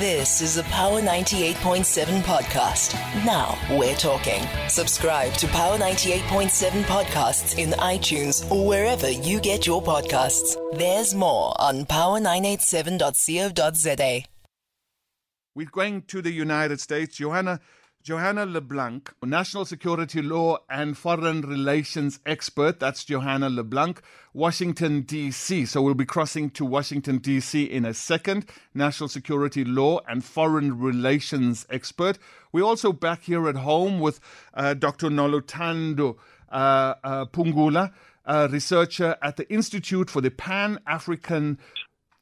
This is a Power 98.7 podcast. Now we're talking. Subscribe to Power 98.7 podcasts in iTunes or wherever you get your podcasts. There's more on power987.co.za. We're going to the United States. Johanna Johanna LeBlanc, national security law and foreign relations expert. That's Johanna LeBlanc, Washington, D.C. So we'll be crossing to Washington, D.C. in a second. National security law and foreign relations expert. We're also back here at home with uh, Dr. Noluthando uh, uh, Phungula, a researcher at the Institute for the Pan African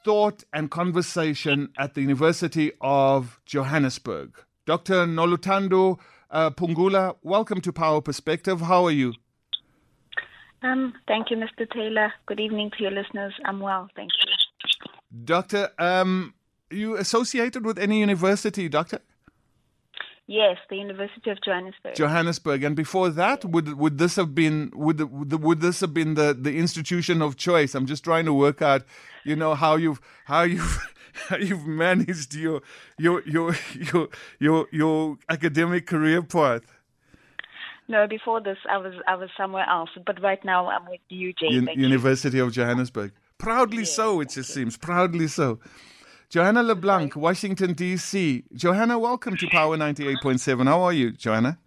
Thought and Conversation at the University of Johannesburg. Dr. Noluthando uh, Phungula, welcome to Power Perspective. How are you? Um, thank you, Mr. Taylor. Good evening to your listeners. I'm well, thank you. Doctor, um, you associated with any university, Doctor? Yes, the University of Johannesburg. Johannesburg, and before that, would would this have been would would, would this have been the, the institution of choice? I'm just trying to work out, you know, how you've how you've you've managed your your your your your your academic career path. No, before this, I was I was somewhere else, but right now I'm with UJ. Un- University of Johannesburg. Proudly Yes, so, it just seems. Proudly so. Johanna LeBlanc, Washington, D.C. Johanna, welcome to Power 98.7. How are you, Johanna?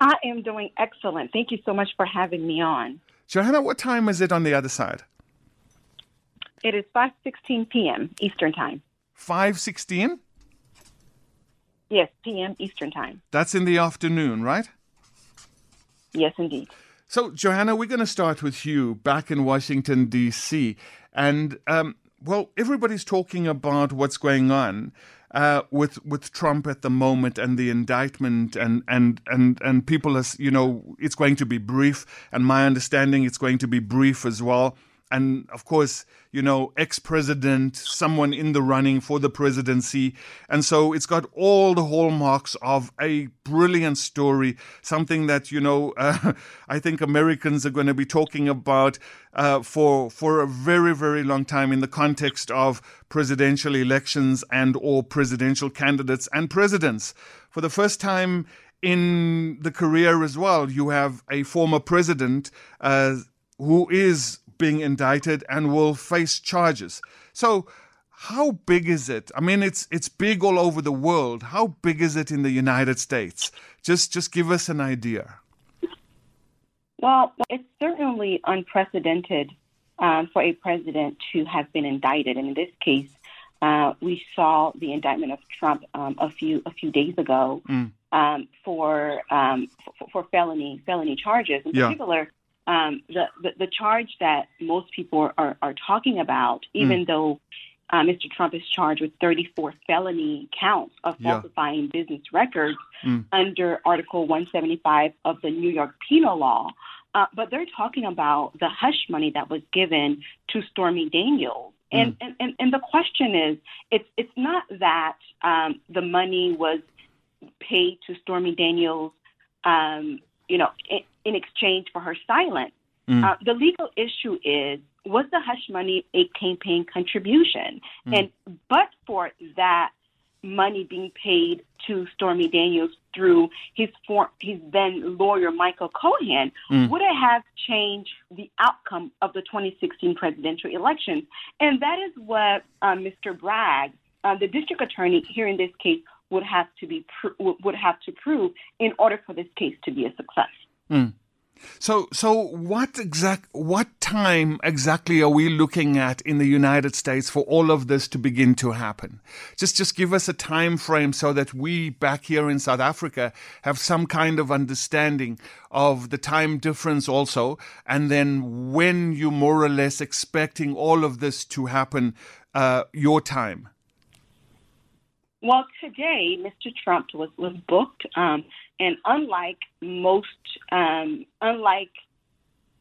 I am doing excellent. Thank you so much for having me on. Johanna, what time is it on the other side? It is 5:16 p.m. Eastern Time. 5.16? Yes, p.m. Eastern Time. That's in the afternoon, right? Yes, indeed. So, Johanna, we're going to start with you back in Washington, D.C. And, um, well, everybody's talking about what's going on uh, with with Trump at the moment and the indictment, and, and, and, and people, as you know, it's going to be brief. And my understanding, it's going to be brief as well. And of course, you know, ex president, someone in the running for the presidency. And so it's got all the hallmarks of a brilliant story, something that, you know, uh, I think Americans are going to be talking about uh, for, for a very, very long time in the context of presidential elections and or presidential candidates and presidents. For the first time in the career as well, you have a former president uh, who is being indicted and will face charges. So, how big is it? I mean, it's it's big all over the world. How big is it in the United States? Just just give us an idea. Well, it's certainly unprecedented um, for a president to have been indicted, and in this case, uh, we saw the indictment of Trump um, a few a few days ago um, for, um, for for felony felony charges. In Yeah. particular, um, the, the the charge that most people are are talking about, even though uh, Mr. Trump is charged with 34 felony counts of Yeah. falsifying business records Mm. under Article 175 of the New York Penal Law. Uh, but they're talking about the hush money that was given to Stormy Daniels. And, and, and, and the question is, it's, it's not that um, the money was paid to Stormy Daniels, um, you know, in, in exchange for her silence. Uh, the legal issue is was the hush money a campaign contribution? And but for that money being paid to Stormy Daniels through his for, his then lawyer Michael Cohen, would it have changed the outcome of the 2016 presidential election? And that is what uh, Mr. Bragg, uh, the district attorney here in this case, would have to be would have to prove in order for this case to be a success. So so what exact what time exactly are we looking at in the United States for all of this to begin to happen? Just just give us a time frame so that we back here in South Africa have some kind of understanding of the time difference also and then when you more or less expecting all of this to happen uh, your time. Well, today, Mr. Trump was, was booked, um, and unlike most, um, unlike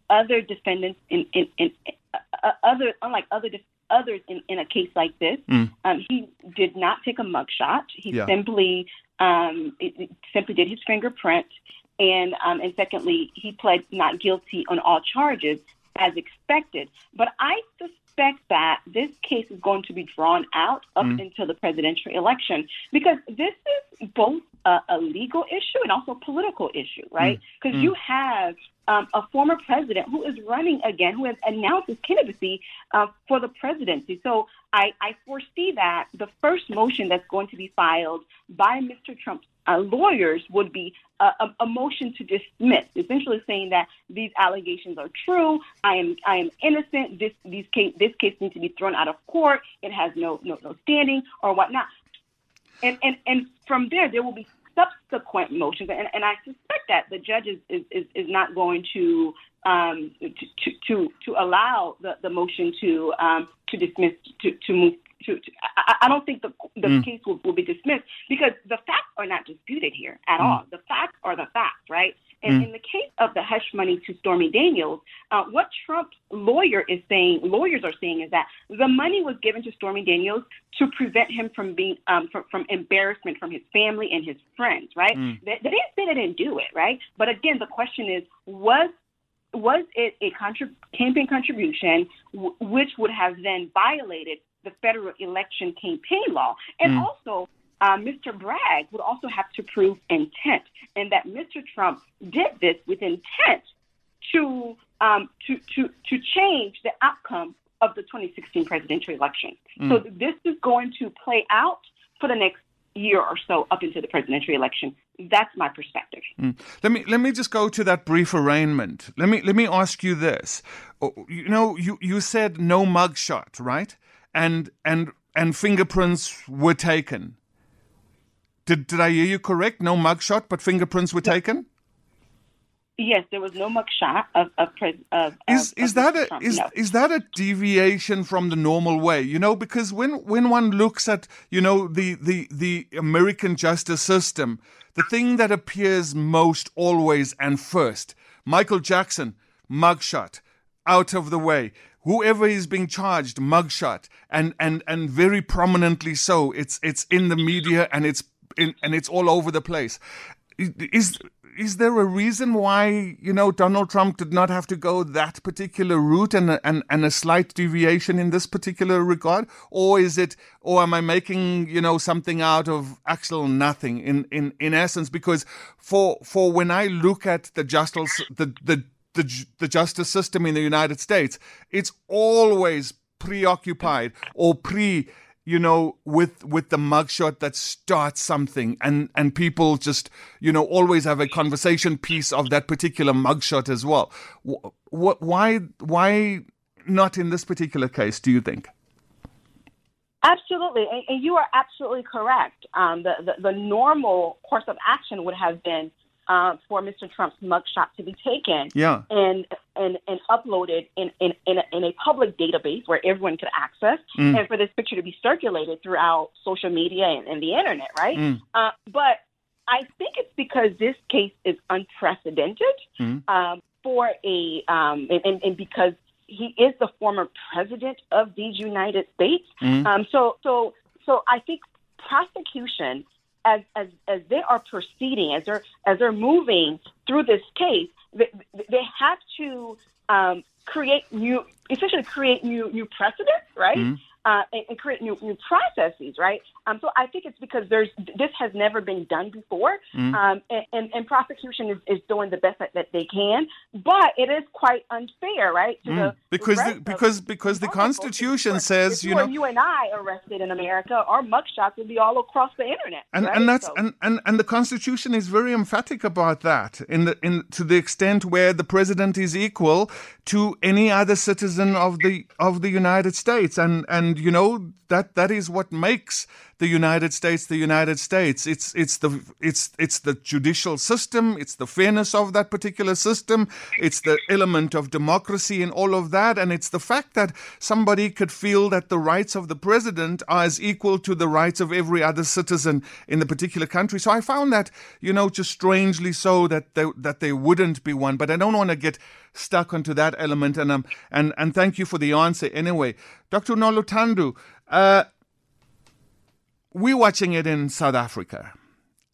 other defendants in, in, in uh, uh, other, unlike other def- others in, in a case like this, um, he did not take a mugshot. He Yeah. simply um, it, it simply did his fingerprint, and um, and secondly, he pled not guilty on all charges as expected. But I suspect that this case is going to be drawn out up Mm. until the presidential election because this is both a, a legal issue and also a political issue, right? Because you have um, a former president who is running again, who has announced his candidacy uh, for the presidency. So I, I foresee that the first motion that's going to be filed by Mr. Trump's uh, lawyers would be a, a, a motion to dismiss, essentially saying that these allegations are true. I am I am innocent. This these case this case needs to be thrown out of court. It has no no, no standing or whatnot. And, and and from there there will be subsequent motions, and, and I suspect that the judge is, is, is, is not going to um, to, to to allow the, the motion to um, to dismiss to to move to. to I, I don't think the the case will, will be dismissed because the facts are not disputed here at all. The facts are the facts, right? And in the case of the hush money to Stormy Daniels, uh, what Trump's lawyer is saying, lawyers are saying, is that the money was given to Stormy Daniels to prevent him from being um, from, from embarrassment from his family and his friends, right? They, they didn't say they didn't do it, right? But again, the question is, was was it a contrib- campaign contribution w- which would have then violated the federal election campaign law? And also, uh, Mr. Bragg would also have to prove intent, and that Mr. Trump did this with intent to um, to to to change the outcome of the 2016 presidential election. So this is going to play out for the next year or so up into the presidential election. That's my perspective. Let me let me just go to that brief arraignment. Let me let me ask you this. Oh, You know, you, you said no mugshot, right? And and and fingerprints were taken. Did did I hear you correct? No mugshot, but fingerprints were taken. Yes, there was no mugshot of of, of Is is of that a Trump, is no. is that a deviation from the normal way? You know, because when when one looks at you know the the the American justice system, the thing that appears most always and first, Michael Jackson, mugshot, out of the way. Whoever is being charged, mugshot, and and and very prominently so. It's it's in the media and it's in, and it's all over the place. Is is there a reason why you know Donald Trump did not have to go that particular route and and and a slight deviation in this particular regard, or is it, or am I making you know something out of actual nothing in in in essence? Because for for when I look at the justice the the the, the justice system in the United States, it's always preoccupied or pre you know with with the mugshot that starts something. And and people just you know always have a conversation piece of that particular mugshot as well. What why why not in this particular case do you think? Absolutely, and, and you are absolutely correct. Um, the, the the normal course of action would have been uh, for Mr. Trump's mugshot to be taken yeah and and and uploaded in in in a, in a public database where everyone could access, Mm. and for this picture to be circulated throughout social media and, and the internet, right? Mm. Uh, but I think it's because this case is unprecedented Mm. um, for a um, and, and, and because he is the former president of these United States. Mm. Um, so so so I think prosecution as as as they are proceeding as they're as they're moving through this case, they, they have to um, create new essentially create new new precedents, right? Mhm. Uh, and, and create new new processes, right? Um, so I think it's because there's this has never been done before, Mhm. um, and, and, and prosecution is, is doing the best that, that they can, but it is quite unfair, right? To Mm. the because the, because because the constitution says you know you and I arrested in America, our mugshots would be all across the internet, and right? and that's So- and, and and the constitution is very emphatic about that in the in to the extent where the president is equal to any other citizen of the of the United States and and you know that that is what makes the United States the United States. It's it's the it's it's the judicial system. It's the fairness of that particular system. It's the element of democracy and all of that. And it's the fact that somebody could feel that the rights of the president are as equal to the rights of every other citizen in the particular country. So i found that you know just strangely so that they, that they wouldn't be one. But i don't want to get stuck onto that element. And um and and thank you for the answer anyway. Dr Noluthando uh we're watching it in South Africa,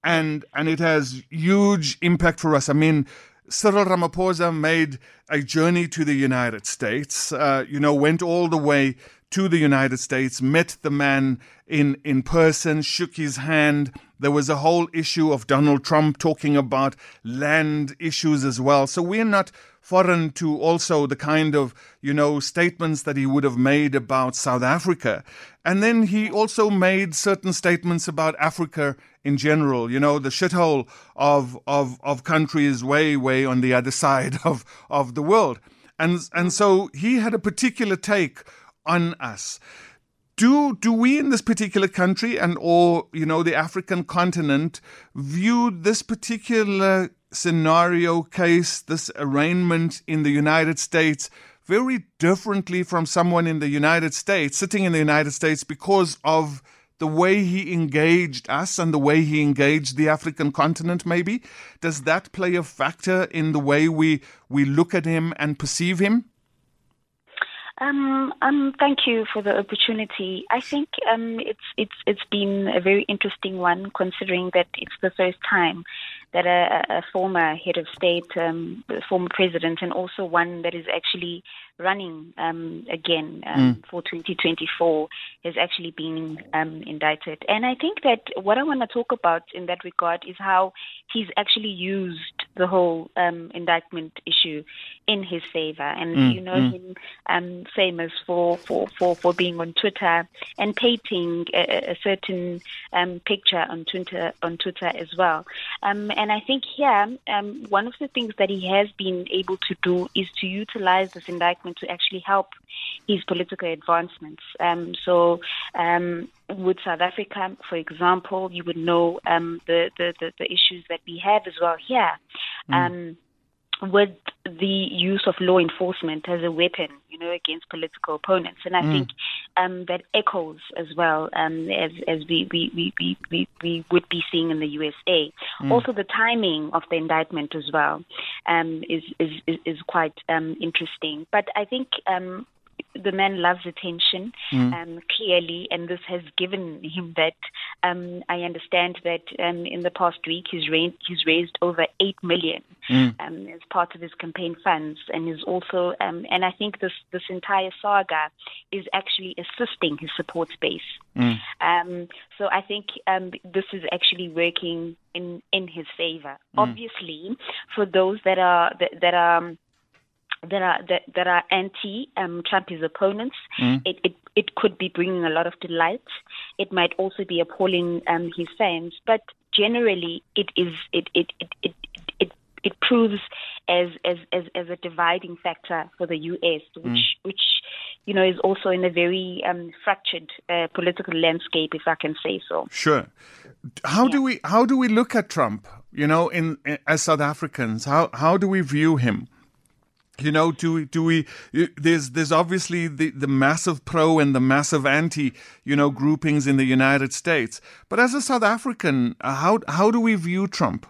and and it has huge impact for us. I mean, Cyril Ramaphosa made a journey to the United States, uh, you know, went all the way to the United States, met the man in, in person, shook his hand. There was a whole issue of Donald Trump talking about land issues as well. So we're not foreign to also the kind of, you know, statements that he would have made about South Africa. And then he also made certain statements about Africa in general, you know, the shithole of, of, of countries way, way on the other side of, of the world. And, and so he had a particular take on us. Do, do we in this particular country and or you know the African continent view this particular scenario case, this arraignment in the United States, very differently from someone in the United States, sitting in the United States, because of the way he engaged us and the way he engaged the African continent, maybe? Does that play a factor in the way we, we look at him and perceive him? Um, um, thank you for the opportunity. I think um, it's it's it's been a very interesting one, considering that it's the first time that a, a former head of state, um, former president, and also one that is actually running um, again um, mm. for 2024 has actually been um, indicted. And I think that what I want to talk about in that regard is how he's actually used the whole um, indictment issue in his favor. And mm. you know mm. him um, famous for, for, for, for being on Twitter and painting a, a certain um, picture on Twitter on Twitter as well. and I think here one of the things that he has been able to do is to utilize this indictment to actually help his political advancements. Um, so, um, with South Africa, for example, you would know um, the, the, the, the, issues that we have as well here. Mm with the use of law enforcement as a weapon, you know, against political opponents. And I mm. think um, that echoes as well um, as, as we, we, we, we, we would be seeing in the USA. Mm. Also, the timing of the indictment as well um, is, is, is, quite um, interesting. But I think um, the man loves attention mm. um, clearly, and this has given him that. Um, I understand that um, in the past week he's raised, he's raised over eight million mm. as part of his campaign funds, and is also um, and I think this this entire saga is actually assisting his support base. Mm. Um, so I think um, this is actually working in in his favor. Mm. Obviously, for those that are that, that are that are that, that are anti um, Trump his opponents. Mm. It, it it could be bringing a lot of delight. It might also be appalling um, his fans, but generally it is it it it it, it, it proves as, as as as a dividing factor for the U.S., which mm. which you know is also in a very um, fractured uh, political landscape, if I can say so. Sure. How yeah. do we how do we look at Trump? You know, in, in as South Africans, how how do we view him? You know do we do we there's there's obviously the the massive pro and the massive anti you know groupings in the United States. But as a South African uh, how how do we view Trump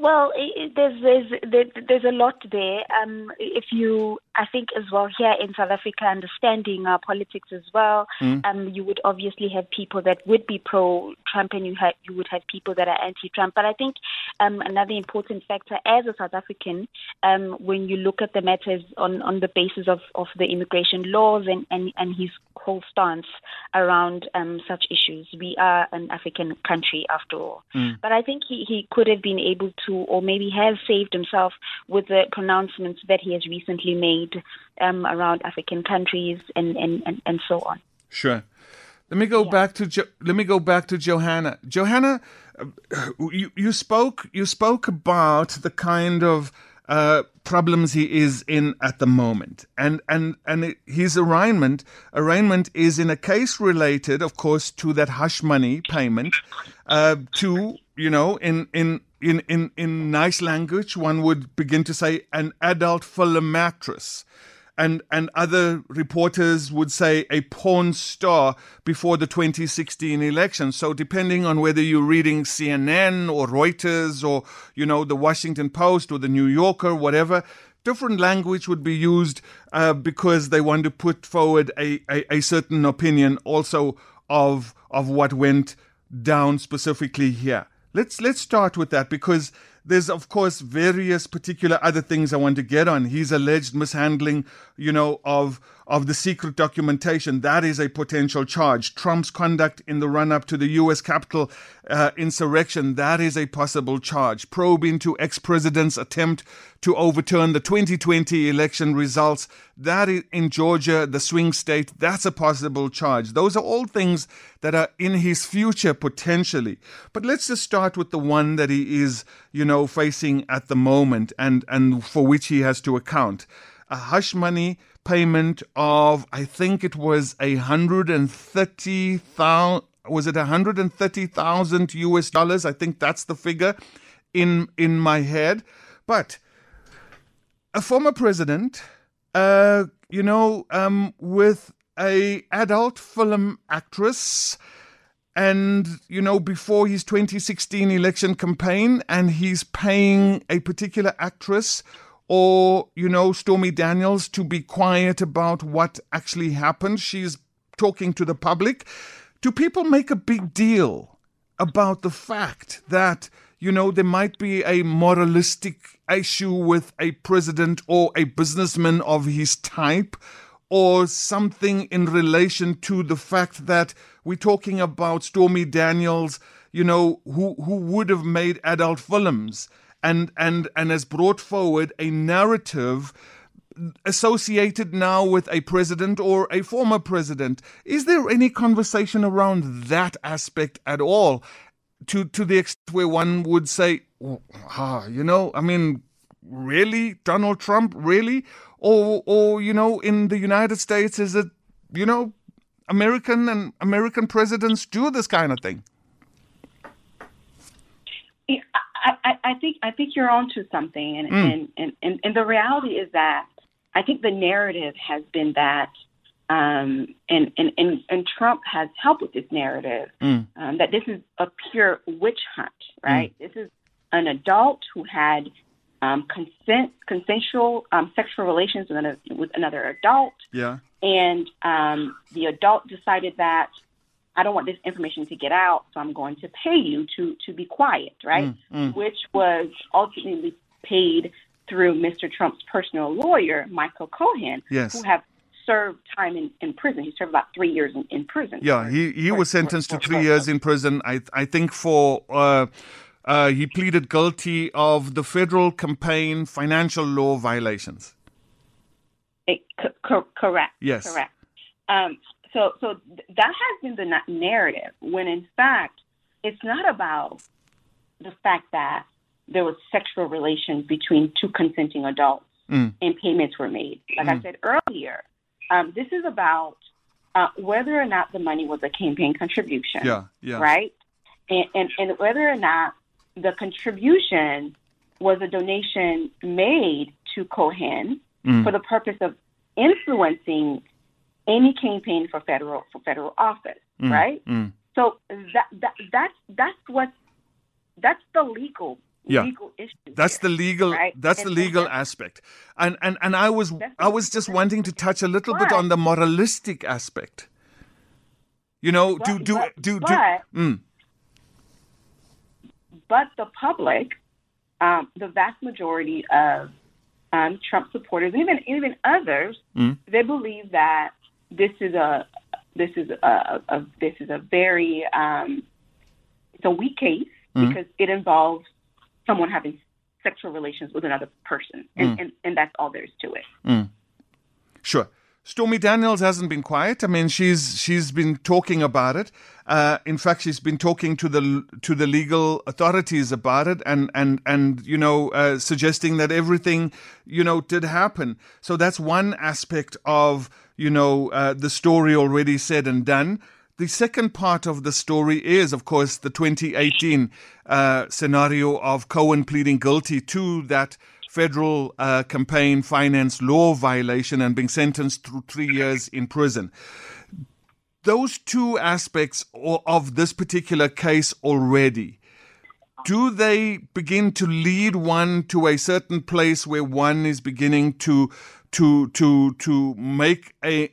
well, it, there's there's there's a lot there. Um, if you, I think as well here in South Africa, understanding our politics as well, mm. um, you would obviously have people that would be pro-Trump, and you have you would have people that are anti-Trump. But I think um, another important factor as a South African, um, when you look at the matters on, on the basis of, of the immigration laws and, and, and his whole stance around um, such issues, we are an African country after all. Mm. But I think he, he could have been able to, or maybe has saved himself with the pronouncements that he has recently made um, around African countries and, and, and, and so on. Sure. Let me go yeah. back to jo- let me go back to Johanna. Johanna, you you spoke you spoke about the kind of uh, problems he is in at the moment, and and and it, his arraignment arraignment is in a case related, of course, to that hush money payment, uh, to you know in in. In, in, in nice language, one would begin to say an adult mattress and and other reporters would say a porn star before the 2016 election. So depending on whether you're reading CNN or Reuters or you know the Washington Post or the New Yorker, whatever, different language would be used uh, because they want to put forward a, a, a certain opinion also of of what went down specifically here. Let's let's start with that because there's of course various particular other things I want to get on. He's alleged mishandling, you know, of of the secret documentation. That is a potential charge. Trump's conduct in the run up to the U.S. Capitol uh, insurrection. That is a possible charge. Probe into ex president's attempt to overturn the 2020 election results. That is in Georgia, the swing state. That's a possible charge. Those are all things that are in his future potentially. But let's just start with the one that he is, you know, facing at the moment and, and for which he has to account. A hush money payment of I think it was a hundred and thirty thousand was it a hundred and thirty thousand US dollars? I think that's the figure in in my head. But a former president, uh, you know, um, with a adult film actress and you know before his 2016 election campaign and he's paying a particular actress or, you know, Stormy Daniels to be quiet about what actually happened. She's talking to the public. Do people make a big deal about the fact that, you know, there might be a moralistic issue with a president or a businessman of his type? Or something in relation to the fact that we're talking about Stormy Daniels, you know, who, who would have made adult films and and and has brought forward a narrative associated now with a president or a former president. Is there any conversation around that aspect at all? To to the extent where one would say, ah, you know, I mean, really, Donald Trump, really, or or you know, in the United States, is it, you know, American and American presidents do this kind of thing? I, I think I think you're onto something, and, mm. and, and, and and the reality is that I think the narrative has been that, um, and, and and and Trump has helped with this narrative mm. um, that this is a pure witch hunt, right? Mm. This is an adult who had um, consent consensual um, sexual relations with another, with another adult, yeah, and um, the adult decided that I don't want this information to get out, so I'm going to pay you to to be quiet, right? Mm, mm. Which was ultimately paid through Mr. Trump's personal lawyer, Michael Cohen, yes. who have served time in, in prison. He served about three years in, in prison. Yeah, he, he for, was sentenced for, for, to three years in prison. I I think for uh, uh, he pleaded guilty of the federal campaign financial law violations. It, co- correct. Yes. Correct. Um, so so that has been the narrative when in fact it's not about the fact that there was sexual relations between two consenting adults mm. and payments were made. Like mm. I said earlier, um, this is about uh, whether or not the money was a campaign contribution. Yeah, yeah. Right? And, and, and whether or not the contribution was a donation made to Cohen mm. for the purpose of influencing any campaign for federal for federal office, mm, right? Mm. So that, that that's that's what that's the legal yeah. legal issue. That's here, the legal right? that's and, the legal aspect. And and and I was I was just wanting to touch a little but, bit on the moralistic aspect. You know, but, do do but, do but, do mm. but the public, um, the vast majority of um, Trump supporters, even even others, mm. they believe that this is a this is a, a this is a very um, it's a weak case mm-hmm. because it involves someone having sexual relations with another person, and, mm. and, and that's all there is to it. Mm. Sure. Stormy Daniels hasn't been quiet. I mean, she's she's been talking about it. Uh, in fact, she's been talking to the to the legal authorities about it, and and and you know, uh, suggesting that everything you know did happen. So that's one aspect of you know, uh, the story already said and done. The second part of the story is, of course, the 2018 uh, scenario of Cohen pleading guilty to that federal uh, campaign finance law violation and being sentenced to three years in prison. Those two aspects of this particular case already do they begin to lead one to a certain place where one is beginning to to to to make a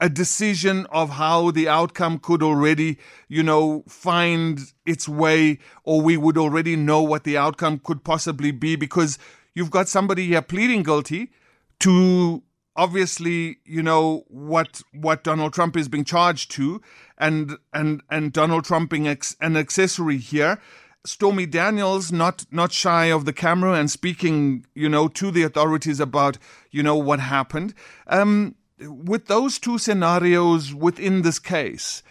a decision of how the outcome could already, you know, find its way, or we would already know what the outcome could possibly be because you've got somebody here pleading guilty to obviously, you know, what what Donald Trump is being charged to, and and and Donald Trump being ex- an accessory here. Stormy Daniels not not shy of the camera and speaking, you know, to the authorities about, you know, what happened. Um, with those two scenarios within this case,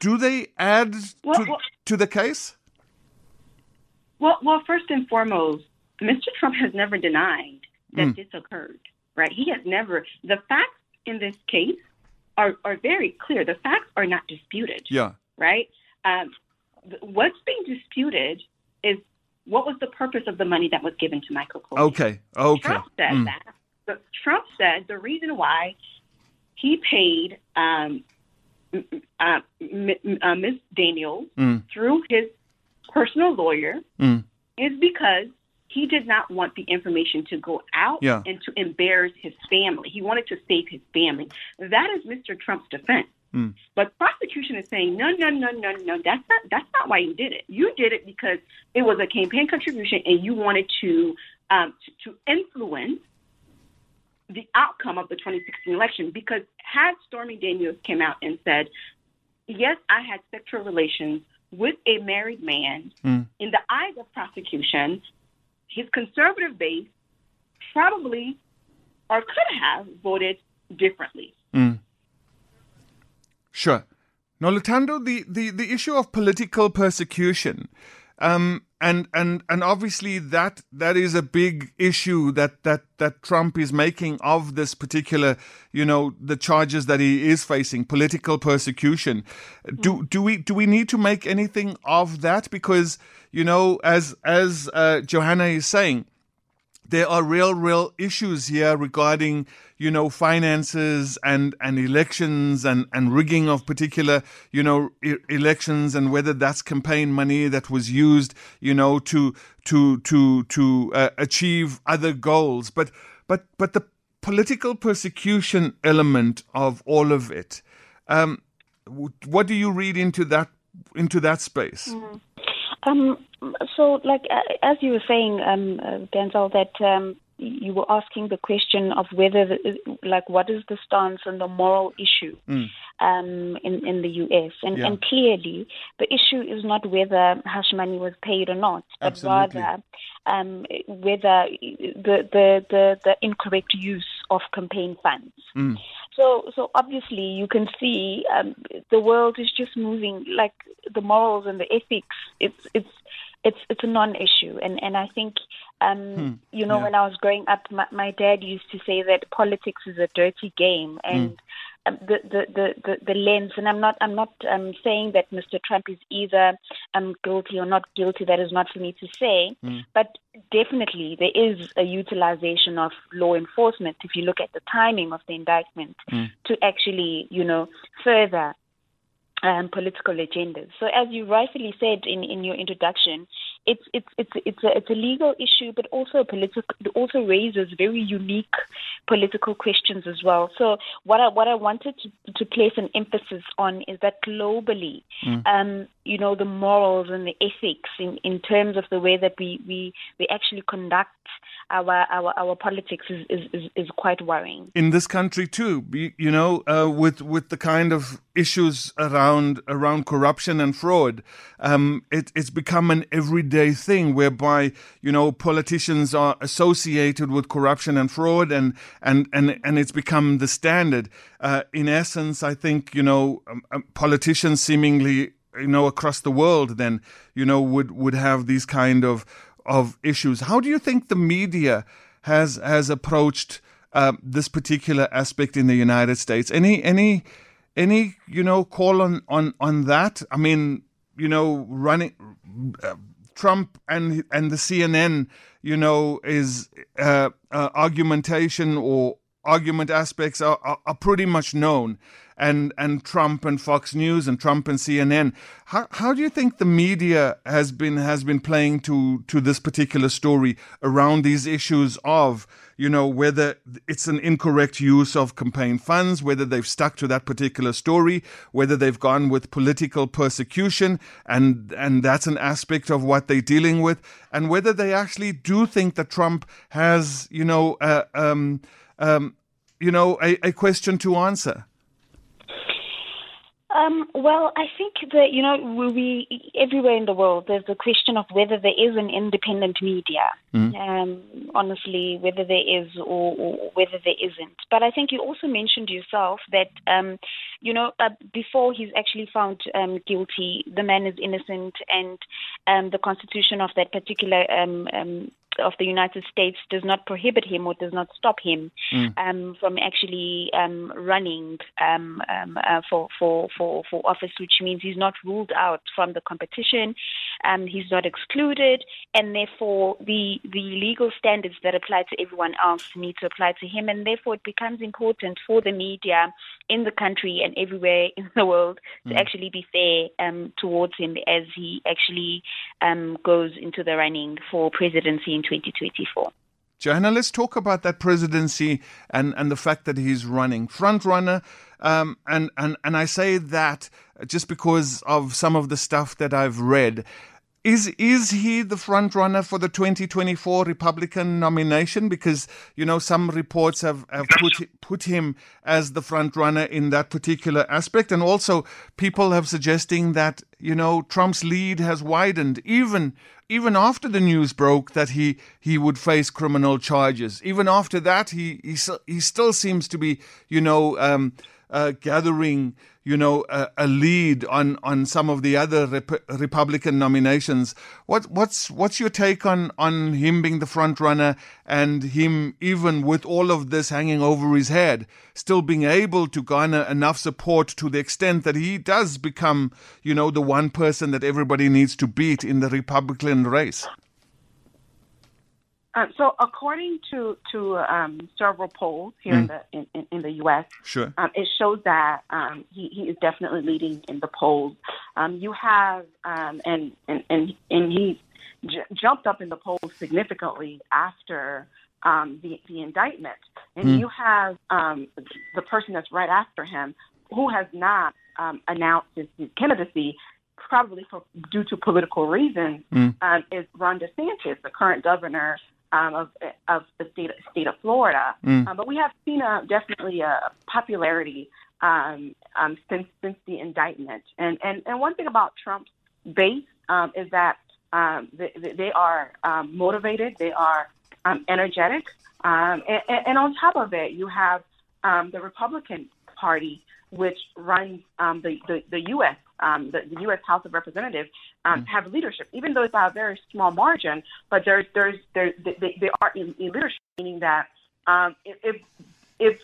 do they add Well, to, well- to the case? Well, well, first and foremost, Mr. Trump has never denied that this occurred, right? He has never. The facts in this case are, are very clear. The facts are not disputed, Yeah. right? Um, what's being disputed is what was the purpose of the money that was given to Michael Cohen. Okay. Okay. Trump said Mm. that. But Trump said the reason why he paid um, uh, m- uh, Ms. Daniels Mm. through his personal lawyer Mm. is because he did not want the information to go out Yeah. and to embarrass his family. He wanted to save his family. That is Mr. Trump's defense. Mm. But prosecution is saying no, no, no, no, no. That's not that's not why you did it. You did it because it was a campaign contribution, and you wanted to um, to, to influence the outcome of the 2016 election. Because had Stormy Daniels came out and said, "Yes, I had sexual relations with a married man," Mm. in the eyes of prosecution, his conservative base probably or could have voted differently. Mm. Sure. Now, Lutando, the, the, the issue of political persecution, um, and and and obviously that that is a big issue that that that Trump is making of this particular, you know, the charges that he is facing, political persecution. Do do we do we need to make anything of that? Because you know, as as uh, Johanna is saying, there are real, real issues here regarding, you know, finances and, and elections and, and rigging of particular, you know, e- elections and whether that's campaign money that was used, you know, to to to to uh, achieve other goals. But but but the political persecution element of all of it, um, what do you read into that into that space? Um, so, like as you were saying, um, uh, Denzil, that um, you were asking the question of whether, the, like, what is the stance on the moral issue um, in in the U.S. And, Yeah. and clearly, the issue is not whether hush money was paid or not, but Absolutely. rather um, whether the, the the the incorrect use of campaign funds. Mm. So, so obviously, you can see um, the world is just moving. Like the morals and the ethics, it's it's it's it's a non-issue. And and I think, um, you know, yeah. when I was growing up, my, my dad used to say that politics is a dirty game, and um, the, the, the, the, the lens. And I'm not I'm not um, saying that Mr. Trump is either um, guilty or not guilty. That is not for me to say. But definitely, there is a utilization of law enforcement. If you look at the timing of the indictment, to actually, you know, further um, political agendas. So, as you rightfully said in, in your introduction, it's it's it's it's a, it's a legal issue, but also a political. It also raises very unique political questions as well. So, what I what I wanted to, to place an emphasis on is that globally, um, you know, the morals and the ethics in, in terms of the way that we, we, we actually conduct our our, our politics is, is, is, quite worrying. in this country too. You know, uh, with with the kind of issues around around corruption and fraud, um, it, it's become an everyday thing whereby you know politicians are associated with corruption and fraud, and and and and it's become the standard. Uh, in essence, I think you know um, um, politicians seemingly you know across the world then you know would would have these kind of of issues. How do you think the media has has approached uh, this particular aspect in the United States? Any any any you know call on on on that? I mean, you know, running uh, Trump and and the CNN, you know, is uh, uh, argumentation or argument aspects are, are, are pretty much known. And and Trump and Fox News and Trump and CNN. How how do you think the media has been has been playing to to this particular story around these issues of you know whether it's an incorrect use of campaign funds, whether they've stuck to that particular story, whether they've gone with political persecution, and and that's an aspect of what they're dealing with, and whether they actually do think that Trump has you know uh, um, um, you know a, a question to answer. Um, well, I think that you know we everywhere in the world there's a question of whether there is an independent media. Mm. Um, honestly, whether there is or, or, whether there isn't. But I think you also mentioned yourself that um, you know uh, before he's actually found um, guilty, the man is innocent, and um, the constitution of that particular um, of the United States does not prohibit him or does not stop him mm. um, from actually um, running um, um, uh, for, for, for, for office, which means he's not ruled out from the competition, um, he's not excluded, and therefore the, the legal standards that apply to everyone else need to apply to him, and therefore it becomes important for the media in the country and everywhere in the world mm. to actually be fair um, towards him as he actually goes into the running for presidency in 2024. Johanna, let's talk about that presidency and, and the fact that he's running front runner. Um, and, and, and I say that just because of some of the stuff that I've read. Is is he the front runner for the 2024 Republican nomination? Because you know some reports have, have put put him as the front runner in that particular aspect, and also people have suggesting that you know Trump's lead has widened even even after the news broke that he he would face criminal charges. Even after that, he he he still seems to be you know. Um, uh, gathering, you know, a, a, lead on, on some of the other rep- Republican nominations. What what's what's your take on on him being the front runner and him even with all of this hanging over his head, still being able to garner enough support to the extent that he does become, you know, the one person that everybody needs to beat in the Republican race? Um, so, according to to um, several polls here mm. in the in, in, the U.S., sure. um, it shows that um, he, he is definitely leading in the polls. Um, you have um, and, and and and he j- jumped up in the polls significantly after the the indictment, and mm. you have the person that's right after him who has not announced his, his candidacy probably for due to political reasons, mm. um, is Ron DeSantis, the current governor um, of of the state state of Florida. Mm. Um, but we have seen a, definitely a popularity um, um, since since the indictment. And and and one thing about Trump's base um, is that um, they, they are um, motivated, they are um, energetic, um, and, and on top of it, you have um, the Republican Party, which runs um, the, the the U.S um, the, the, U.S. House of Representatives um, mm have leadership, even though it's by a very small margin. But there's there's there they, they are in, in leadership, meaning that um, if if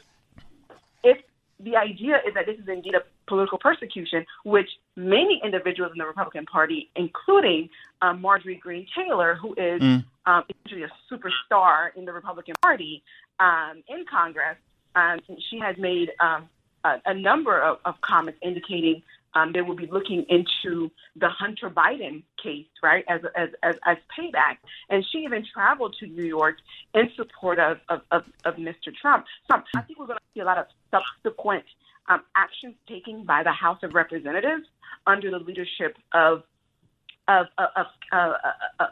if the idea is that this is indeed a political persecution, which many individuals in the Republican Party, including um, Marjorie Greene Taylor, who is mm. um, essentially a superstar in the Republican Party um, in Congress, um, she has made um, a, a number of, of comments indicating um, they will be looking into the Hunter Biden case, right, as, as, as, as payback. And she even traveled to New York in support of, of, of, of Mr. Trump. So I think we're going to see a lot of subsequent um, actions taken by the House of Representatives under the leadership of of of, uh,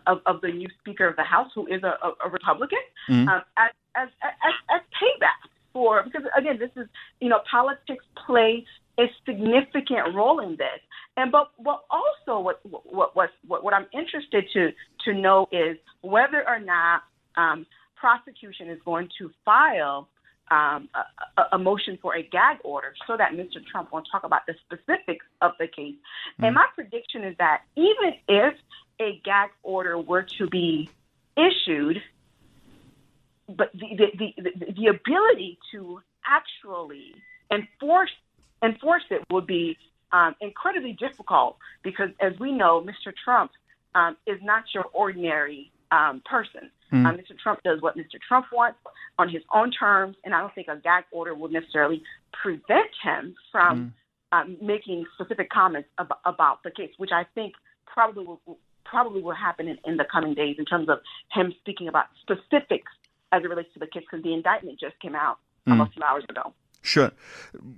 of, of the new Speaker of the House, who is a, a Republican, mm-hmm. um, as, as, as as payback for because again, this is you know politics play a significant role in this. And but what also what what what what, what I'm interested to to know is whether or not um, prosecution is going to file um, a, a, motion for a gag order so that Mr. Trump won't talk about the specifics of the case. Mm-hmm. And my prediction is that even if a gag order were to be issued, but the, the, the, the ability to actually enforce enforce it would be um, incredibly difficult because, as we know, Mr. Trump um, is not your ordinary um, person. Mm. Uh, Mr. Trump does what Mr. Trump wants on his own terms, and I don't think a gag order will necessarily prevent him from mm. um, making specific comments ab- about the case, which I think probably will probably will happen in, in the coming days in terms of him speaking about specifics as it relates to the case, because the indictment just came out mm. a few hours ago. Sure.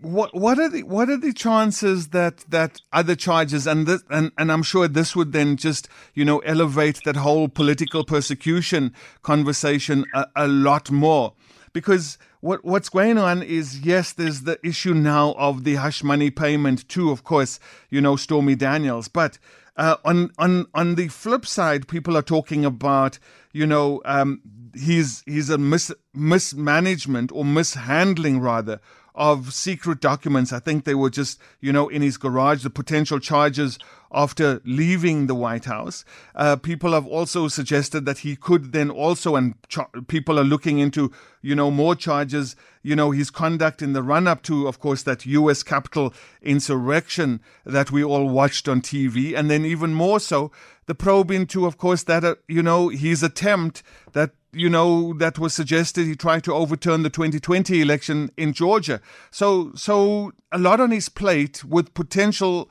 What what are the what are the chances that that other charges and this, and and I'm sure this would then just you know elevate that whole political persecution conversation a, a lot more because what what's going on is yes, there's the issue now of the hush money payment to, of course, you know Stormy Daniels, but uh, on on on the flip side, people are talking about you know um, he's he's a mis- mismanagement or mishandling rather of secret documents. I think they were just, you know, in his garage, the potential charges after leaving the White House. Uh, people have also suggested that he could then also, and char- people are looking into, you know, more charges, you know, his conduct in the run up to, of course, that U.S. Capitol insurrection that we all watched on TV. And then even more so, the probe into, of course, that, uh, you know, his attempt that you know, that was suggested he tried to overturn the 2020 election in Georgia. So, so a lot on his plate with potential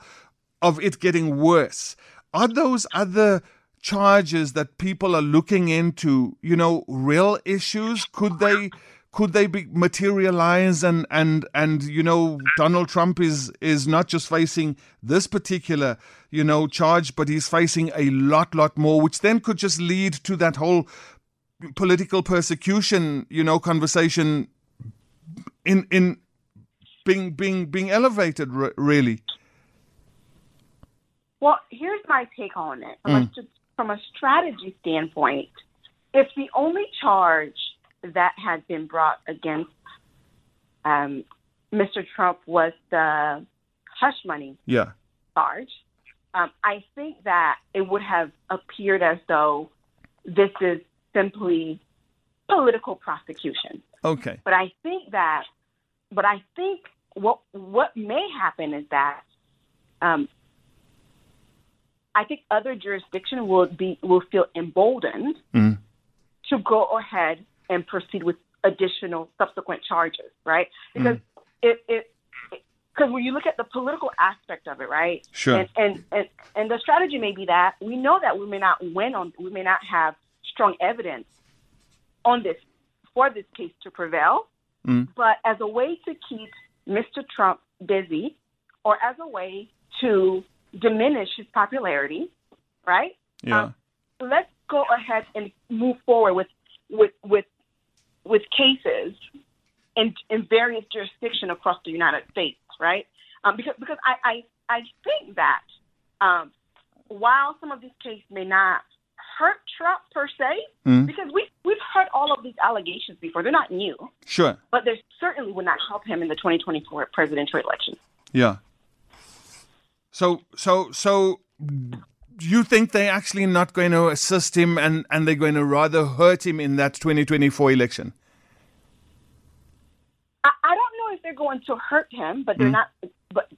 of it getting worse. Are those other charges that people are looking into, you know, real issues? Could they could they be materialize and and and you know Donald Trump is is not just facing this particular you know charge but he's facing a lot lot more which then could just lead to that whole political persecution, you know, conversation in in being being being elevated really. Well, here's my take on it from, mm. a, from a strategy standpoint. If the only charge that had been brought against um, Mr. Trump was the hush money yeah. charge, um, I think that it would have appeared as though this is simply political prosecution. Okay. But I think that, but I think what what may happen is that, um, I think other jurisdiction will be will feel emboldened mm. to go ahead and proceed with additional subsequent charges, right? Because mm. it it because when you look at the political aspect of it, right? Sure. And, and and and the strategy may be that we know that we may not win on we may not have strong evidence on this for this case to prevail, mm. but as a way to keep Mr. Trump busy or as a way to diminish his popularity, right? Yeah. Um, let's go ahead and move forward with with with with cases in in various jurisdictions across the United States, right? Um, because because I I, I think that um, while some of these cases may not hurt Trump per se mm. because we we've heard all of these allegations before. They're not new. Sure. But they certainly would not help him in the 2024 presidential election. Yeah. So so so you think they're actually not going to assist him and, and they're going to rather hurt him in that 2024 election? I, I don't know if they're going to hurt him, but they're mm. not. But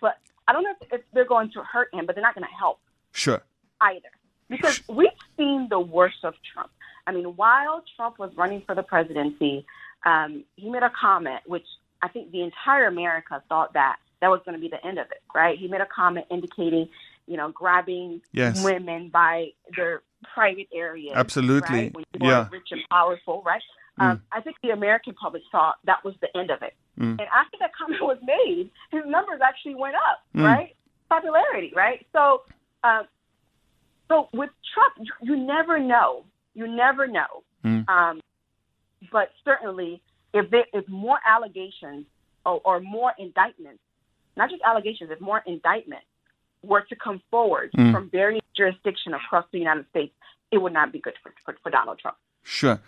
but I don't know if, if they're going to hurt him, but they're not going to help. Sure. Either because we've seen the worst of Trump. I mean, while Trump was running for the presidency, um, he made a comment which I think the entire America thought that that was going to be the end of it, right? He made a comment indicating, you know, grabbing yes. women by their private areas. Absolutely. Right? Yeah. rich and powerful, right? Mm. Um, I think the American public thought that was the end of it. Mm. And after that comment was made, his numbers actually went up, mm. right? Popularity, right? So uh, so with Trump, you, you never know. You never know. Mm. Um, but certainly, if there if more allegations or, or more indictments, not just allegations, if more indictments were to come forward mm. from various jurisdictions across the United States, it would not be good for, for, for Donald Trump. Sure.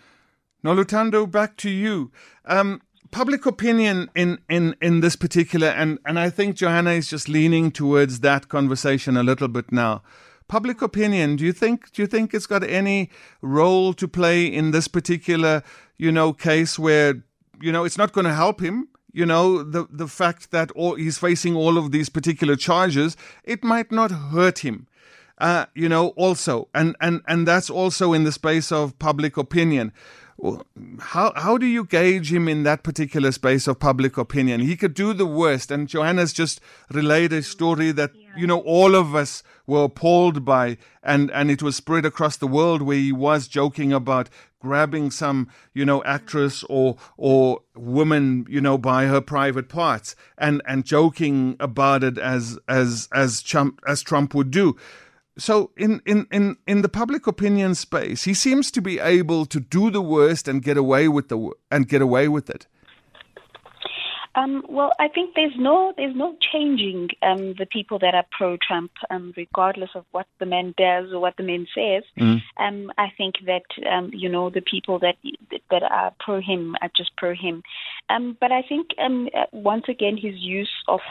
Noluthando, back to you. Um, public opinion in, in, in this particular, and, and I think Johanna is just leaning towards that conversation a little bit now public opinion, do you think do you think it's got any role to play in this particular, you know, case where you know it's not going to help him? You know, the the fact that all, he's facing all of these particular charges, it might not hurt him. uh, you know, also, and, and, and that's also in the space of public opinion. How how do you gauge him in that particular space of public opinion? He could do the worst, and Johanna's just relayed a story that yeah. you know all of us were appalled by, and and it was spread across the world where he was joking about grabbing some you know actress or or woman you know by her private parts, and and joking about it as as as Trump as Trump would do so in, in, in, in the public opinion space, he seems to be able to do the worst and get away with the and get away with it. Um, well, I think there's no there's no changing um, the people that are pro-Trump, um, regardless of what the man does or what the man says. Mm. I think that um, you know the people that that are pro him are just pro him. Um, but I think um, uh, once again his use of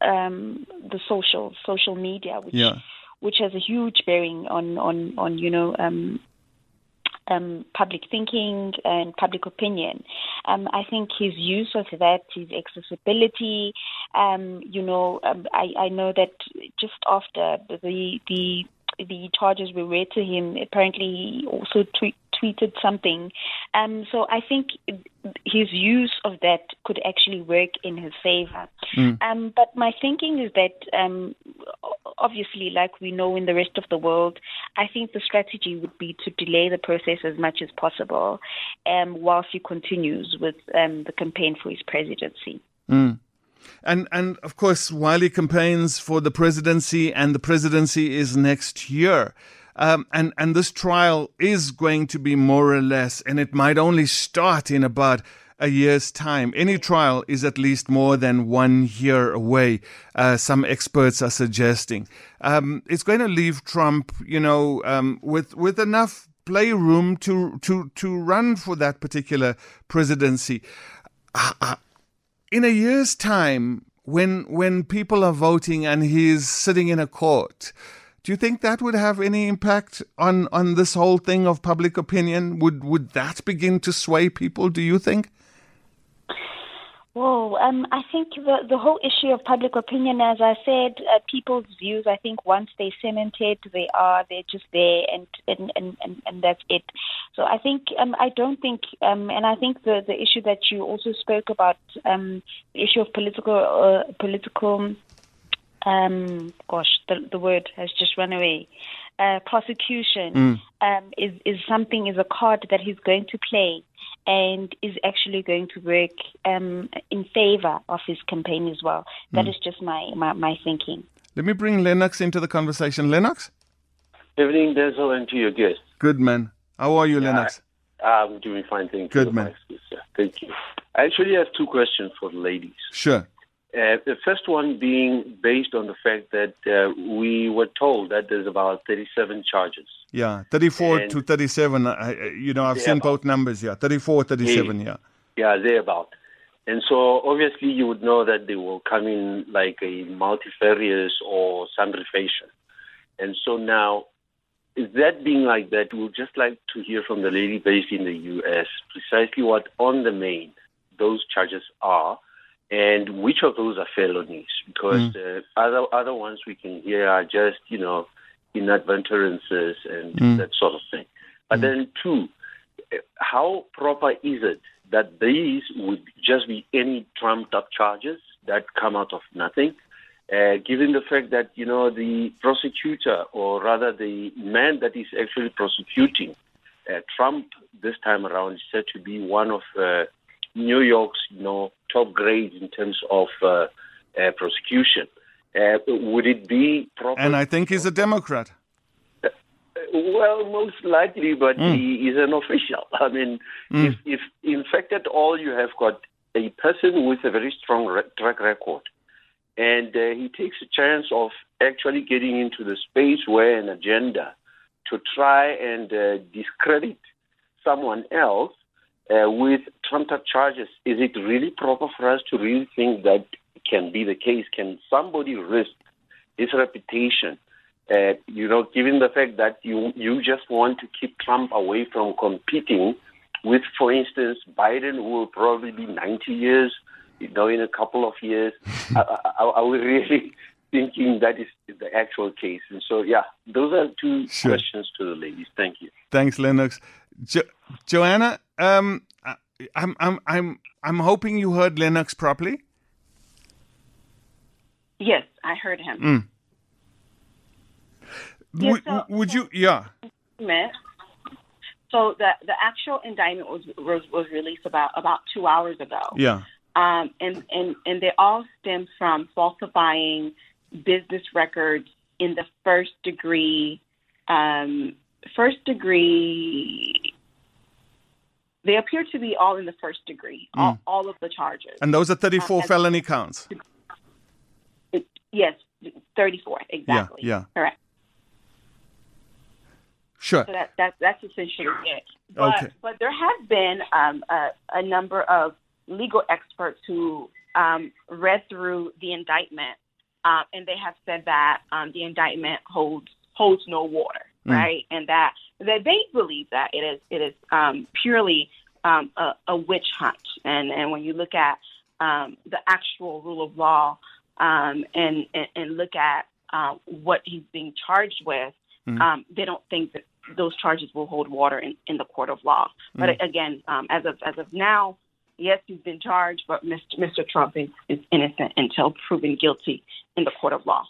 the social social media, which yeah which has a huge bearing on on on you know um, um, public thinking and public opinion. Um, I think his use of that, his accessibility. Um, you know, um, I, I know that just after the the the charges were read to him, apparently he also tweet, tweeted something. Um, so I think his use of that could actually work in his favor. Mm. Um, but my thinking is that, um, obviously, like we know in the rest of the world, I think the strategy would be to delay the process as much as possible um, whilst he continues with um, the campaign for his presidency. Mm. And and of course, while he campaigns for the presidency, and the presidency is next year, um, and and this trial is going to be more or less, and it might only start in about a year's time. Any trial is at least more than one year away. Uh, some experts are suggesting um, it's going to leave Trump, you know, um, with with enough playroom to to to run for that particular presidency. Uh, uh, in a year's time, when when people are voting and he's sitting in a court, do you think that would have any impact on, on this whole thing of public opinion? Would would that begin to sway people? Do you think? Well, um, I think the the whole issue of public opinion, as I said, uh, people's views. I think once they cemented, they are they're just there, and and and, and, and that's it. So I think um, I don't think, um, and I think the the issue that you also spoke about, um, the issue of political uh, political um, gosh, the, the word has just run away. Uh, prosecution mm. um, is is something is a card that he's going to play and is actually going to work um, in favor of his campaign as well. That mm. is just my, my, my thinking. Let me bring Lennox into the conversation. Lennox. Evening, Denzil, and to your guest. Good man. How are you, yeah, Lennox? I, am doing fine, thank you. Good man. Thank you. I actually have two questions for the ladies. Sure. Uh, the first one being based on the fact that uh, we were told that there's about 37 charges. Yeah, 34 and to 37. Uh, you know, I've seen both numbers. Yeah, 34, 37. Yeah. Yeah, they're about. And so obviously you would know that they will come in like a multifarious or sundry fashion. And so now, that being like that, we'd just like to hear from the lady based in the U.S. precisely what on the main those charges are and which of those are felonies? Because mm. uh, other other ones we can hear are just you know inadvertences and mm. that sort of thing. But mm. then two, how proper is it that these would just be any trumped up charges that come out of nothing? Uh, given the fact that you know the prosecutor, or rather the man that is actually prosecuting uh, Trump this time around, is said to be one of uh, New York's, you know, top grades in terms of uh, uh, prosecution. Uh, would it be proper? And I think he's a Democrat. Uh, well, most likely, but mm. he is an official. I mean, mm. if, if in fact at all you have got a person with a very strong re- track record, and uh, he takes a chance of actually getting into the space where an agenda to try and uh, discredit someone else uh, with trumped up charges, is it really proper for us to really think that can be the case? Can somebody risk his reputation? Uh, you know, given the fact that you you just want to keep Trump away from competing with, for instance, Biden, who will probably be 90 years, you know, in a couple of years, are, we really thinking that is the actual case. And so, yeah, those are two Sure. questions to the ladies. Thank you. Thanks, Lennox. Jo- Johanna, um, I- I'm, I'm, I'm, I'm hoping you heard Lennox properly. Yes, I heard him. Mm. Yeah, would, so- would you? Yeah. So the the actual indictment was was, was released about about two hours ago. Yeah. Um, and, and, and they all stem from falsifying business records in the first degree, um, first degree. They appear to be all in the first degree, all, all of the charges. And those are 34 Uh, felony counts. Yes, 34, exactly. yeah. yeah. Correct. Sure. So that, that that's essentially it. But, Okay. but there have been um, a, a number of legal experts who um, read through the indictment, um, and they have said that um, the indictment holds holds no water, Mm. right? And that that they believe that it is it is um, purely um, a, a witch hunt. And and when you look at um, the actual rule of law um, and, and and look at uh, what he's being charged with, Mhm. um, they don't think that those charges will hold water in, in the court of law. But again, um, as of as of now, yes, he's been charged, but Mr. Mr. Trump is, is innocent until proven guilty in the court of law.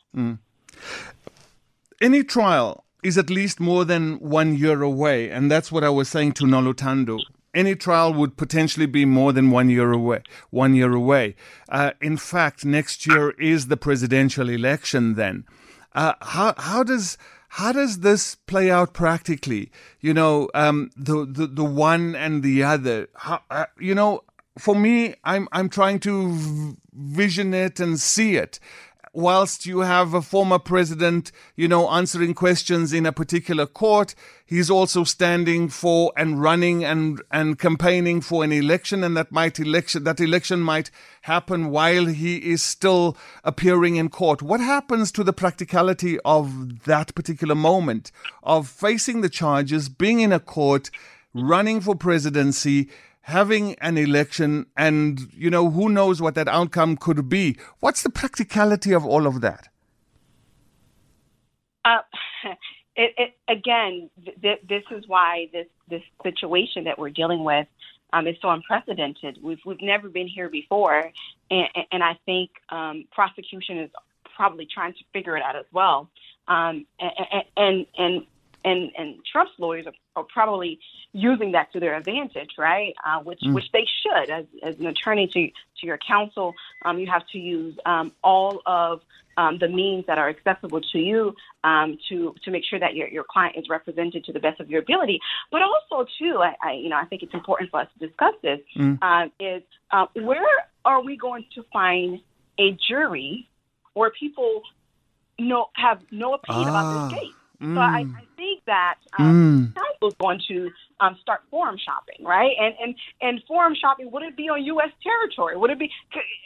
Any trial is at least more than one year away, and that's what I was saying to Noluthando. Any trial would potentially be more than one year away. One year away. Uh, in fact, next year is the presidential election. Then, uh, how how does how does this play out practically? You know, um, the, the the one and the other. How, uh, you know, for me, I'm I'm trying to vision it and see it whilst you have a former president, you know, answering questions in a particular court, he's also standing for and running and and campaigning for an election, and that might election that election might happen while he is still appearing in court. What happens to the practicality of that particular moment of facing the charges, being in a court, running for presidency? Having an election and you know who knows what that outcome could be what's the practicality of all of that Uh, it, it, again, th- th- this is why this this situation that we're dealing with um, is so unprecedented. We've we've never been here before, and, and I think um, prosecution is probably trying to figure it out as well. Um, and and and and, and Trump's lawyers are, are probably using that to their advantage, right? Uh, which which they should. As, as an attorney to to your counsel, um, you have to use um, all of um, the means that are accessible to you um, to to make sure that your your client is represented to the best of your ability. But also, too, I, I you know I think it's important for us to discuss this. Um, is uh, where are we going to find a jury where people no have no opinion about this case? So I, I think that um, council is going to um, start forum shopping, right? And and and forum shopping would it be on U.S. territory? Would it be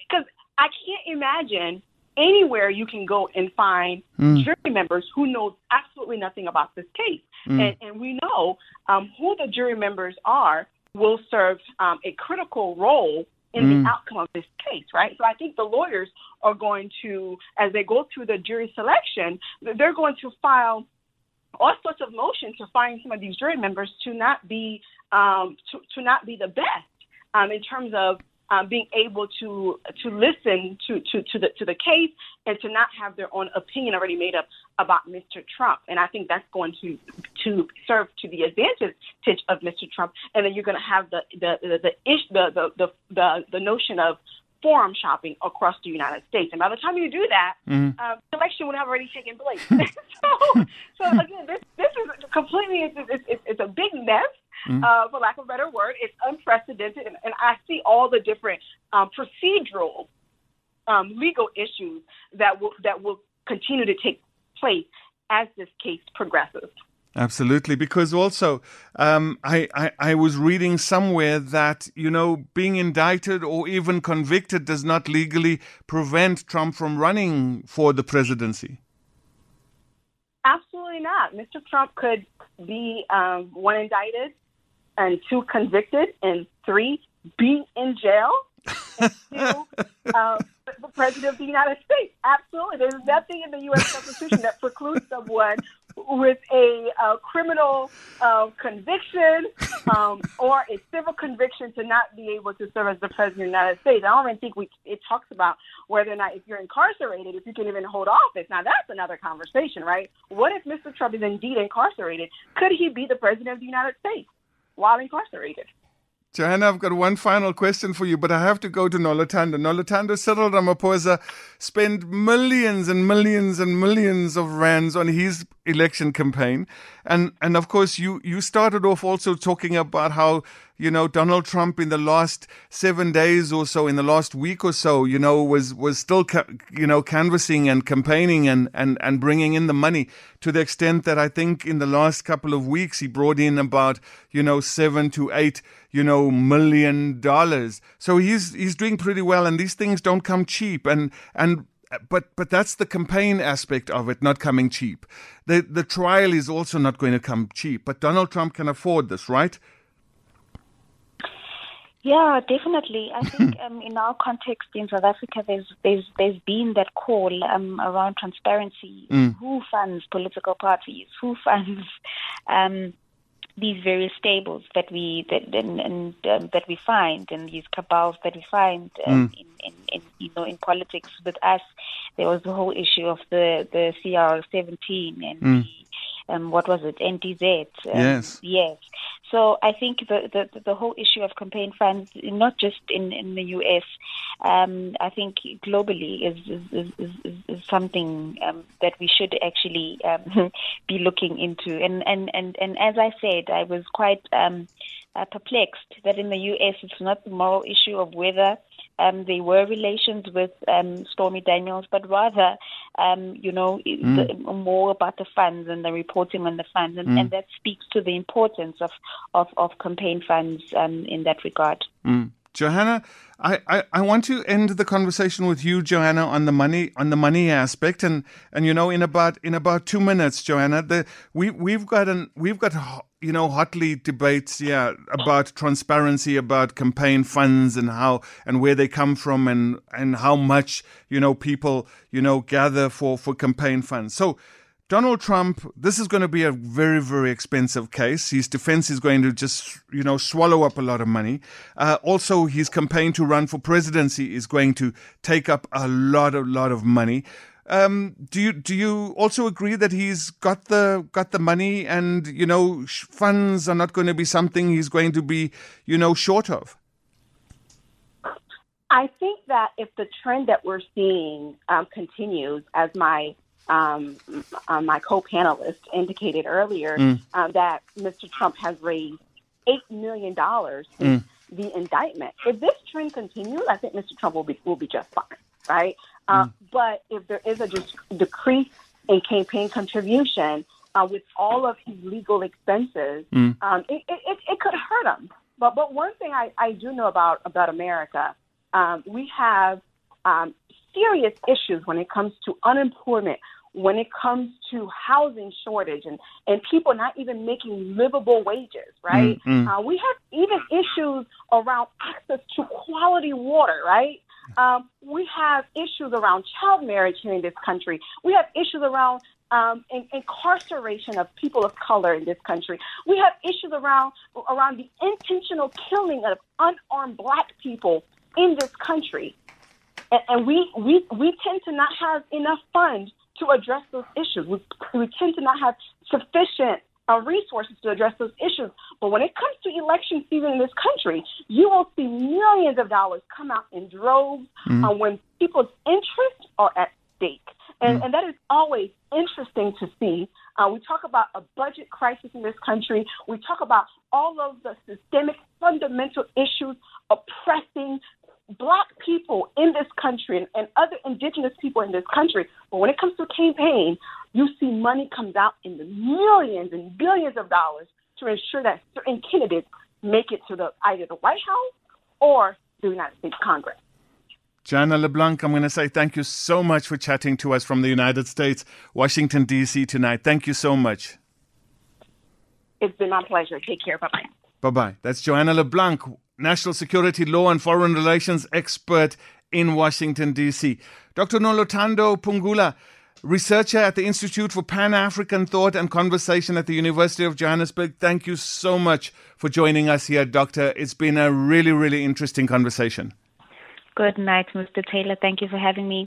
because I can't imagine anywhere you can go and find jury members who know absolutely nothing about this case, and and we know um, who the jury members are will serve um, a critical role in the outcome of this case, right? So I think the lawyers are going to, as they go through the jury selection, they're going to file all sorts of motions to find some of these jury members to not be um, to, to not be the best um, in terms of um, being able to to listen to, to, to the to the case and to not have their own opinion already made up about Mr. Trump. And I think that's going to to serve to the advantage of Mr. Trump. And then you're going to have the the the the, the, the, the the the notion of forum shopping across the United States. And by the time you do that, uh, the election would have already taken place. so, so again, this this is completely it's it's, it's, it's a big mess. Uh, for lack of a better word, it's unprecedented, and, and I see all the different um, procedural um, legal issues that will that will continue to take place as this case progresses. Absolutely, because also um, I, I I was reading somewhere that you know being indicted or even convicted does not legally prevent Trump from running for the presidency. Absolutely not. Mr. Trump could be um, one indicted, and two convicted, and three be in jail, and still uh, the President of the United States. Absolutely. There's nothing in the U.S. Constitution that precludes someone with a uh, criminal uh, conviction um, or a civil conviction to not be able to serve as the President of the United States. I don't even think we, it talks about whether or not if you're incarcerated, if you can even hold office. Now, that's another conversation, right? What if Mr. Trump is indeed incarcerated? Could he be the President of the United States while incarcerated? Johanna, I've got one final question for you, but I have to go to Noluthando. Noluthando, Cyril Ramaphosa spent millions and millions and millions of rands on his election campaign. And, and of course, you, you started off also talking about how, you know, Donald Trump in the last seven days or so, in the last week or so, you know, was, was still, ca- you know, canvassing and campaigning and, and, and bringing in the money to the extent that I think in the last couple of weeks he brought in about, you know, seven to eight, you know, million dollars. So he's, he's doing pretty well and these things don't come cheap. And, and, but but that's the campaign aspect of it not coming cheap. The the trial is also not going to come cheap. But Donald Trump can afford this, right? Yeah, definitely. I think um, in our context in South Africa, there's there's there's been that call um, around transparency. Mm. Who funds political parties? Who funds um, these various stables that we that and, and um, that we find and these cabals that we find um, Mm. in, in, in you know in politics with us there was the whole issue of the the CR 17 and Mm. the, um, what was it NDZ um, Yes. yes so I think the, the the whole issue of campaign funds not just in in the US um, I think globally is is, is, is, is something um, that we should actually um, be looking into. And, and, and, and as I said, I was quite um, uh, perplexed that in the U.S. it's not the moral issue of whether um, there were relations with um, Stormy Daniels, but rather, um, you know, the, more about the funds and the reporting on the funds, and, and that speaks to the importance of of, of campaign funds um, in that regard. Mm. Johanna, I, I, I want to end the conversation with you, Johanna, on the money on the money aspect, and and you know in about in about two minutes, Johanna, the we we've got an we've got you know hotly debates, yeah, about transparency, about campaign funds and how and where they come from, and and how much you know people you know gather for for campaign funds. So. Donald Trump, this is going to be a very, very expensive case. His defense is going to just, you know, swallow up a lot of money. Uh, also, his campaign to run for presidency is going to take up a lot, a lot of money. Um, do you do you also agree that he's got the got the money and you know funds are not going to be something he's going to be you know short of? I think that if the trend that we're seeing um, continues, as my um, uh, my co-panelist indicated earlier, um, that Mr. Trump has raised eight million dollars since the indictment. If this trend continues, I think Mr. Trump will be will be just fine, right? Uh, But if there is a dis- decrease in campaign contribution uh, with all of his legal expenses, um, it, it, it, it could hurt him. But but one thing I, I do know about about America, um, we have um, serious issues when it comes to unemployment, when it comes to housing shortage, and, and people not even making livable wages, right? Uh, we have even issues around access to quality water, right? Um, we have issues around child marriage here in this country. We have issues around um, in, incarceration of people of color in this country. We have issues around around the intentional killing of unarmed black people in this country and, and we, we we tend to not have enough funds to address those issues. We, we tend to not have sufficient uh, resources to address those issues. But when it comes to election season in this country, you will see millions of dollars come out in droves uh, when people's interests are at stake. And, and that is always interesting to see. Uh, we talk about a budget crisis in this country. We talk about all of the systemic, fundamental issues oppressing black people in this country and, and other indigenous people in this country. But when it comes to campaign, you see money comes out in the millions and billions of dollars to ensure that certain candidates make it to the either the White House or the United States Congress. Johanna LeBlanc, I'm going to say thank you so much for chatting to us from the United States, Washington, D.C. tonight. Thank you so much. It's been my pleasure. Take care. Bye bye. Bye bye. That's Johanna LeBlanc, national security law and foreign relations expert in Washington, D.C. Dr. Noluthando Phungula, researcher at the Institute for Pan African Thought and Conversation at the University of Johannesburg. Thank you so much for joining us here, Doctor. It's been a really, really interesting conversation. Good night, Mr. Taylor. Thank you for having me.